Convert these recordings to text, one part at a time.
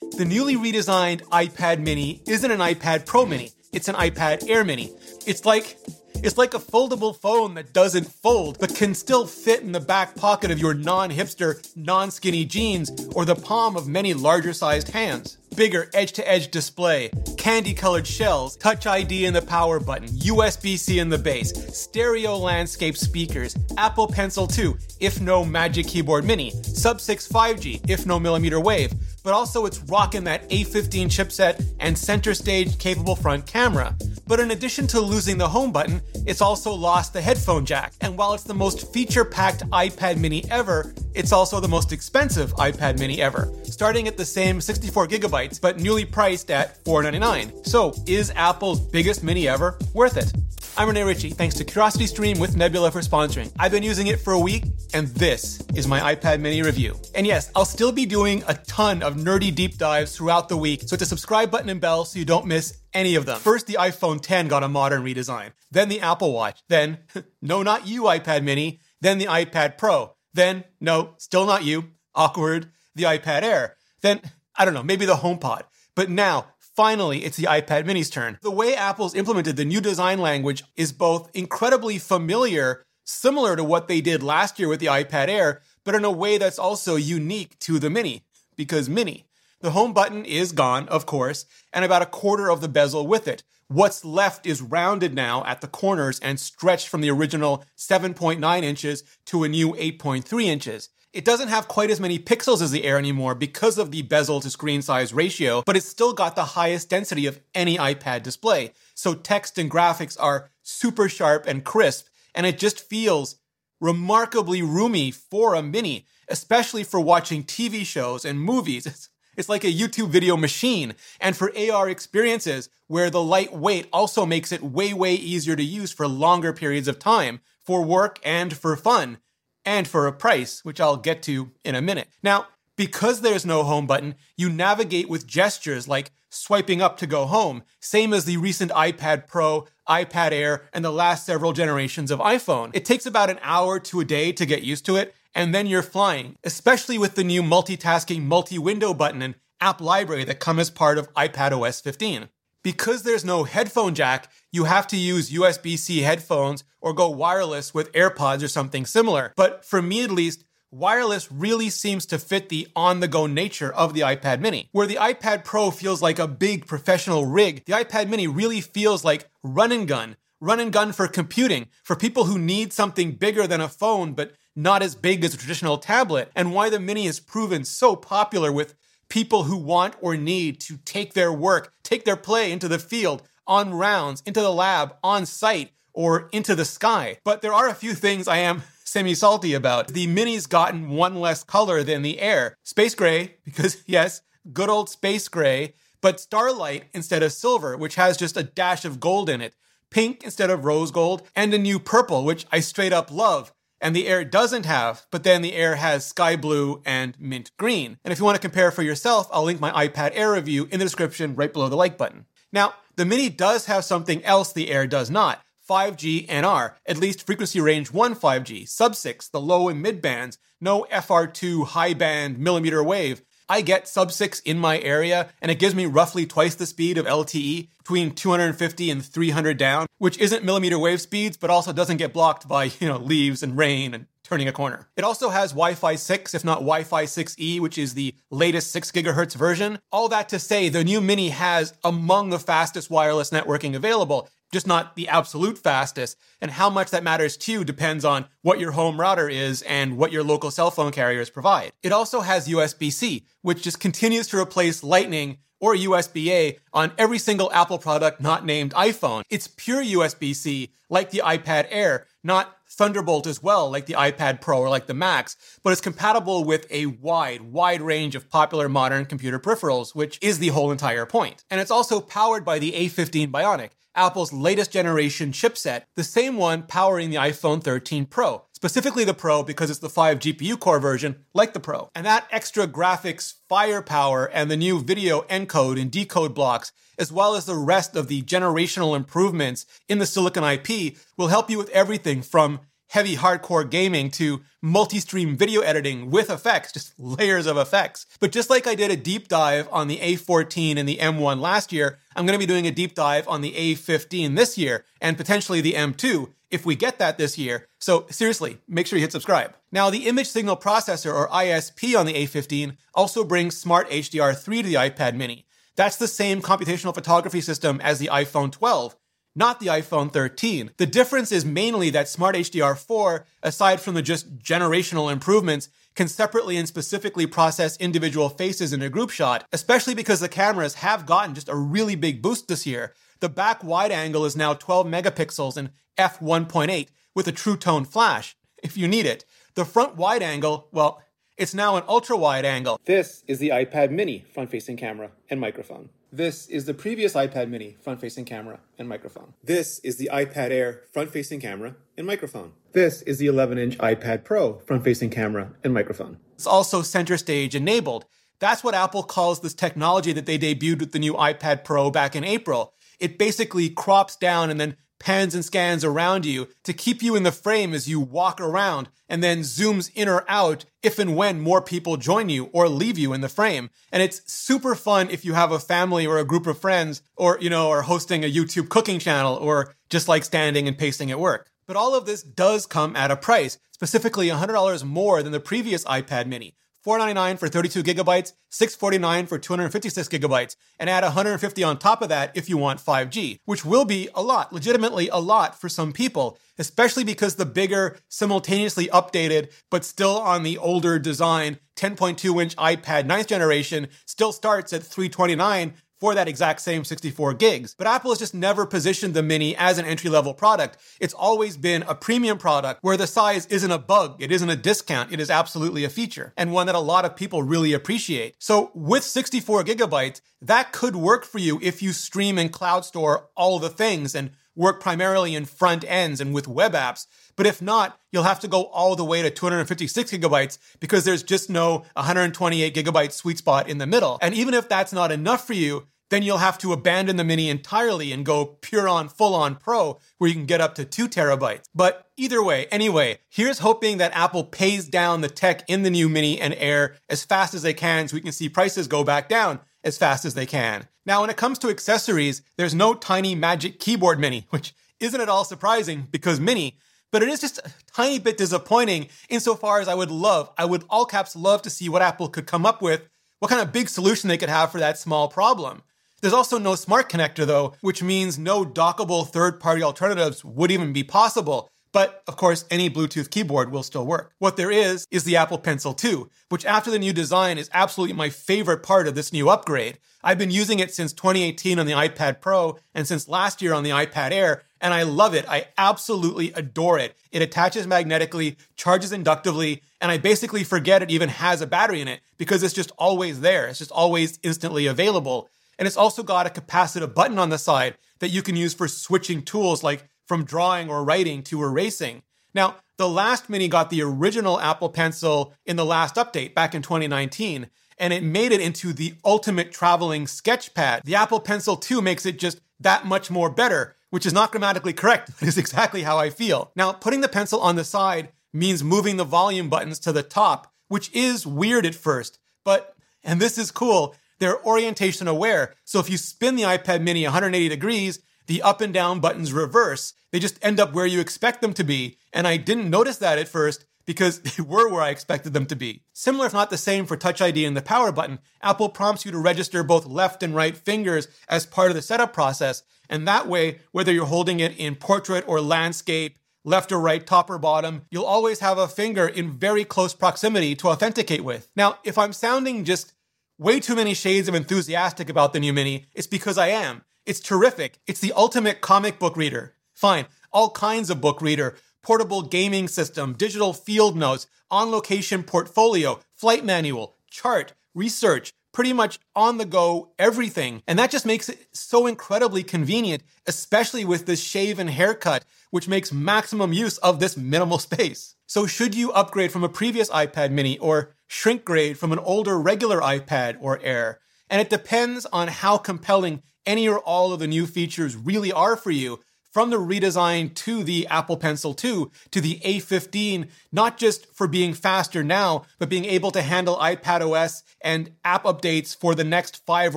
The newly redesigned iPad mini isn't an iPad Pro mini, it's an iPad Air mini. It's like it's like a foldable phone that doesn't fold, but can still fit in the back pocket of your non hipster, non skinny jeans or the palm of many larger sized hands. Bigger edge to edge display, candy colored shells, Touch ID in the power button, USB C in the base, stereo landscape speakers, Apple Pencil 2, if no Magic Keyboard Mini, Sub 6 5G, if no millimeter wave, but also it's rocking that A15 chipset and center stage capable front camera. But in addition to losing the home button, it's also lost the headphone jack. And while it's the most feature packed iPad mini ever, it's also the most expensive iPad mini ever, starting at the same 64 gigabytes, but newly priced at 499. So, is Apple's biggest mini ever worth it? I'm Rene Ritchie. Thanks to CuriosityStream with Nebula for sponsoring. I've been using it for a week, and this is my iPad mini review. And yes, I'll still be doing a ton of nerdy deep dives throughout the week, so hit the subscribe button and bell so you don't miss any of them. First, the iPhone 10 got a modern redesign, then the Apple Watch, then, no, not you, iPad mini, then the iPad Pro, then, no, still not you, awkward, the iPad Air, then, I don't know, maybe the HomePod. But now, finally, it's the iPad mini's turn. The way Apple's implemented the new design language is both incredibly familiar, similar to what they did last year with the iPad Air, but in a way that's also unique to the mini, because mini. The home button is gone, of course, and about a quarter of the bezel with it. What's left is rounded now at the corners and stretched from the original 7.9 inches to a new 8.3 inches. It doesn't have quite as many pixels as the Air anymore because of the bezel to screen size ratio, but it's still got the highest density of any iPad display. So text and graphics are super sharp and crisp, and it just feels remarkably roomy for a mini, especially for watching TV shows and movies. It's it's like a YouTube video machine. And for AR experiences, where the lightweight also makes it way, way easier to use for longer periods of time, for work and for fun, and for a price, which I'll get to in a minute. Now, because there's no home button, you navigate with gestures like swiping up to go home, same as the recent iPad Pro, iPad Air, and the last several generations of iPhone. It takes about an hour to a day to get used to it, and then you're flying, especially with the new multitasking multi window button and app library that come as part of iPadOS 15. Because there's no headphone jack, you have to use USB C headphones or go wireless with AirPods or something similar. But for me at least, wireless really seems to fit the on the go nature of the iPad mini. Where the iPad Pro feels like a big professional rig, the iPad mini really feels like run and gun. Run and gun for computing, for people who need something bigger than a phone but not as big as a traditional tablet, and why the Mini has proven so popular with people who want or need to take their work, take their play into the field, on rounds, into the lab, on site, or into the sky. But there are a few things I am semi salty about. The Mini's gotten one less color than the Air. Space gray, because yes, good old space gray, but starlight instead of silver, which has just a dash of gold in it. Pink instead of rose gold, and a new purple, which I straight up love and the Air doesn't have, but then the Air has sky blue and mint green. And if you want to compare for yourself, I'll link my iPad Air review in the description right below the like button. Now, the Mini does have something else the Air does not. 5G NR, at least frequency range 1 5G, sub 6, the low and mid bands, no FR2 high band millimeter wave, I get sub 6 in my area and it gives me roughly twice the speed of LTE between 250 and 300 down, which isn't millimeter wave speeds, but also doesn't get blocked by, you know, leaves and rain and turning a corner. It also has Wi-Fi 6, if not Wi-Fi 6E, which is the latest 6 gigahertz version. All that to say, the new Mini has among the fastest wireless networking available, just not the absolute fastest. And how much that matters to you depends on what your home router is and what your local cell phone carriers provide. It also has USB C, which just continues to replace Lightning or USB A on every single Apple product not named iPhone. It's pure USB C, like the iPad Air, not Thunderbolt as well, like the iPad Pro or like the Macs, but it's compatible with a wide, wide range of popular modern computer peripherals, which is the whole entire point. And it's also powered by the A15 Bionic, Apple's latest generation chipset, the same one powering the iPhone 13 Pro. Specifically the Pro because it's the 5 GPU core version, like the Pro. And that extra graphics firepower and the new video encode and decode blocks, as well as the rest of the generational improvements in the silicon IP, will help you with everything from heavy hardcore gaming to multi-stream video editing with effects, just layers of effects. But just like I did a deep dive on the A14 and the M1 last year, I'm going to be doing a deep dive on the A15 this year and potentially the M2 if we get that this year. So seriously, make sure you hit subscribe. Now, the image signal processor or ISP on the A15 also brings Smart HDR3 to the iPad mini. That's the same computational photography system as the iPhone 12, not the iPhone 13. The difference is mainly that Smart HDR4, aside from the just generational improvements, can separately and specifically process individual faces in a group shot, especially because the cameras have gotten just a really big boost this year. The back wide angle is now 12 megapixels in f1.8 with a true tone flash, if you need it. The front wide angle, well, it's now an ultra wide angle. This is the iPad mini front facing camera and microphone. This is the previous iPad mini front facing camera and microphone. This is the iPad Air front facing camera and microphone. This is the 11 inch iPad Pro front facing camera and microphone. It's also center stage enabled. That's what Apple calls this technology that they debuted with the new iPad Pro back in April. It basically crops down and then pans and scans around you to keep you in the frame as you walk around and then zooms in or out if and when more people join you or leave you in the frame. And it's super fun if you have a family or a group of friends or, you know, are hosting a YouTube cooking channel or just like standing and pacing at work. But all of this does come at a price, specifically $100 more than the previous iPad mini. 499 for 32 gigabytes, 649 for 256 gigabytes, and add 150 on top of that if you want 5G, which will be a lot, legitimately a lot for some people, especially because the bigger, simultaneously updated, but still on the older design 10.2 inch iPad 9th generation still starts at 329 for that exact same 64 gigs. But Apple has just never positioned the Mini as an entry level product. It's always been a premium product where the size isn't a bug, it isn't a discount, it is absolutely a feature and one that a lot of people really appreciate. So with 64 gigabytes, that could work for you if you stream and cloud store all the things and work primarily in front ends and with web apps. But if not, you'll have to go all the way to 256 gigabytes because there's just no 128 gigabyte sweet spot in the middle. And even if that's not enough for you, then you'll have to abandon the mini entirely and go pure on full on pro where you can get up to two terabytes. But either way, anyway, here's hoping that Apple pays down the tech in the new mini and air as fast as they can so we can see prices go back down as fast as they can. Now, when it comes to accessories, there's no tiny magic keyboard mini, which isn't at all surprising because mini, but it is just a tiny bit disappointing insofar as I would love, I would all caps love to see what Apple could come up with, what kind of big solution they could have for that small problem. There's also no smart connector though, which means no dockable third party alternatives would even be possible. But of course, any Bluetooth keyboard will still work. What there is, is the Apple Pencil 2, which after the new design is absolutely my favorite part of this new upgrade. I've been using it since 2018 on the iPad Pro and since last year on the iPad Air, and I love it. I absolutely adore it. It attaches magnetically, charges inductively, and I basically forget it even has a battery in it because it's just always there. It's just always instantly available. And it's also got a capacitive button on the side that you can use for switching tools like from drawing or writing to erasing. Now, the last Mini got the original Apple Pencil in the last update back in 2019, and it made it into the ultimate traveling sketch pad. The Apple Pencil 2 makes it just that much more better, which is not grammatically correct, but is exactly how I feel. Now, putting the pencil on the side means moving the volume buttons to the top, which is weird at first, but, and this is cool, they're orientation aware. So if you spin the iPad mini 180 degrees, the up and down buttons reverse. They just end up where you expect them to be. And I didn't notice that at first because they were where I expected them to be. Similar, if not the same, for Touch ID and the power button. Apple prompts you to register both left and right fingers as part of the setup process. And that way, whether you're holding it in portrait or landscape, left or right, top or bottom, you'll always have a finger in very close proximity to authenticate with. Now, if I'm sounding just way too many shades of enthusiastic about the new Mini, it's because I am. It's terrific. It's the ultimate comic book reader. Fine. All kinds of book reader, portable gaming system, digital field notes, on location portfolio, flight manual, chart, research, pretty much on the go everything. And that just makes it so incredibly convenient, especially with this shave and haircut, which makes maximum use of this minimal space. So should you upgrade from a previous iPad mini or shrink grade from an older regular iPad or Air? And it depends on how compelling any or all of the new features really are for you. from the redesign to the Apple Pencil 2 to the A15, not just for being faster now, but being able to handle iPad OS and app updates for the next five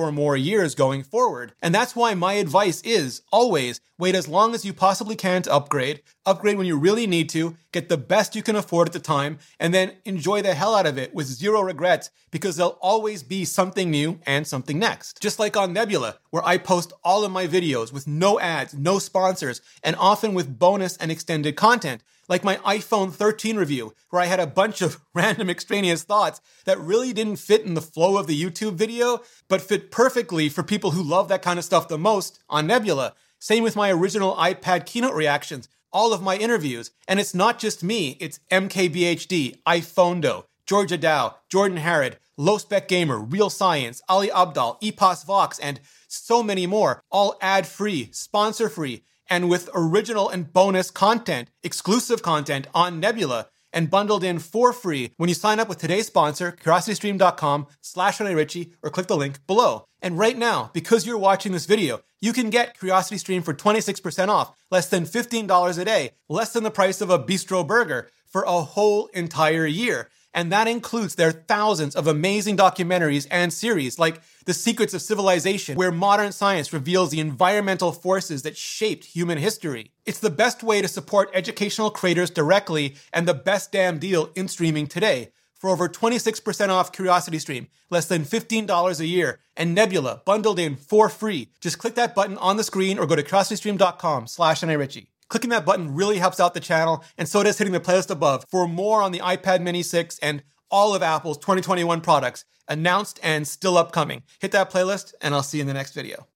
or more years going forward. And that's why my advice is always wait as long as you possibly can to upgrade, upgrade when you really need to, get the best you can afford at the time, and then enjoy the hell out of it with zero regrets because there'll always be something new and something next. Just like on Nebula, where I post all of my videos with no ads, no sponsors, and often with bonus and extended content like my iPhone 13 review, where I had a bunch of random extraneous thoughts that really didn't fit in the flow of the YouTube video, but fit perfectly for people who love that kind of stuff the most on Nebula. Same with my original iPad keynote reactions, all of my interviews. And it's not just me, it's MKBHD, iPhonedo, Georgia Dow, Jordan Harrod, Low Spec Gamer, Real Science, Ali Abdaal, Epos Vox, and so many more, all ad free, sponsor free, and with original and bonus content, exclusive content on Nebula and bundled in for free when you sign up with today's sponsor, curiositystream.com slash Ritchie, or click the link below. And right now, because you're watching this video, you can get CuriosityStream for 26% off, less than $15 a day, less than the price of a bistro burger for a whole entire year. And that includes their thousands of amazing documentaries and series like The Secrets of Civilization, where modern science reveals the environmental forces that shaped human history. It's the best way to support educational creators directly and the best damn deal in streaming today. For over 26% off CuriosityStream, less than $15 a year, and Nebula bundled in for free. Just click that button on the screen or go to curiositystream.com slash Ritchie. Clicking that button really helps out the channel, and so does hitting the playlist above for more on the iPad Mini 6 and all of Apple's 2021 products announced and still upcoming. Hit that playlist, and I'll see you in the next video.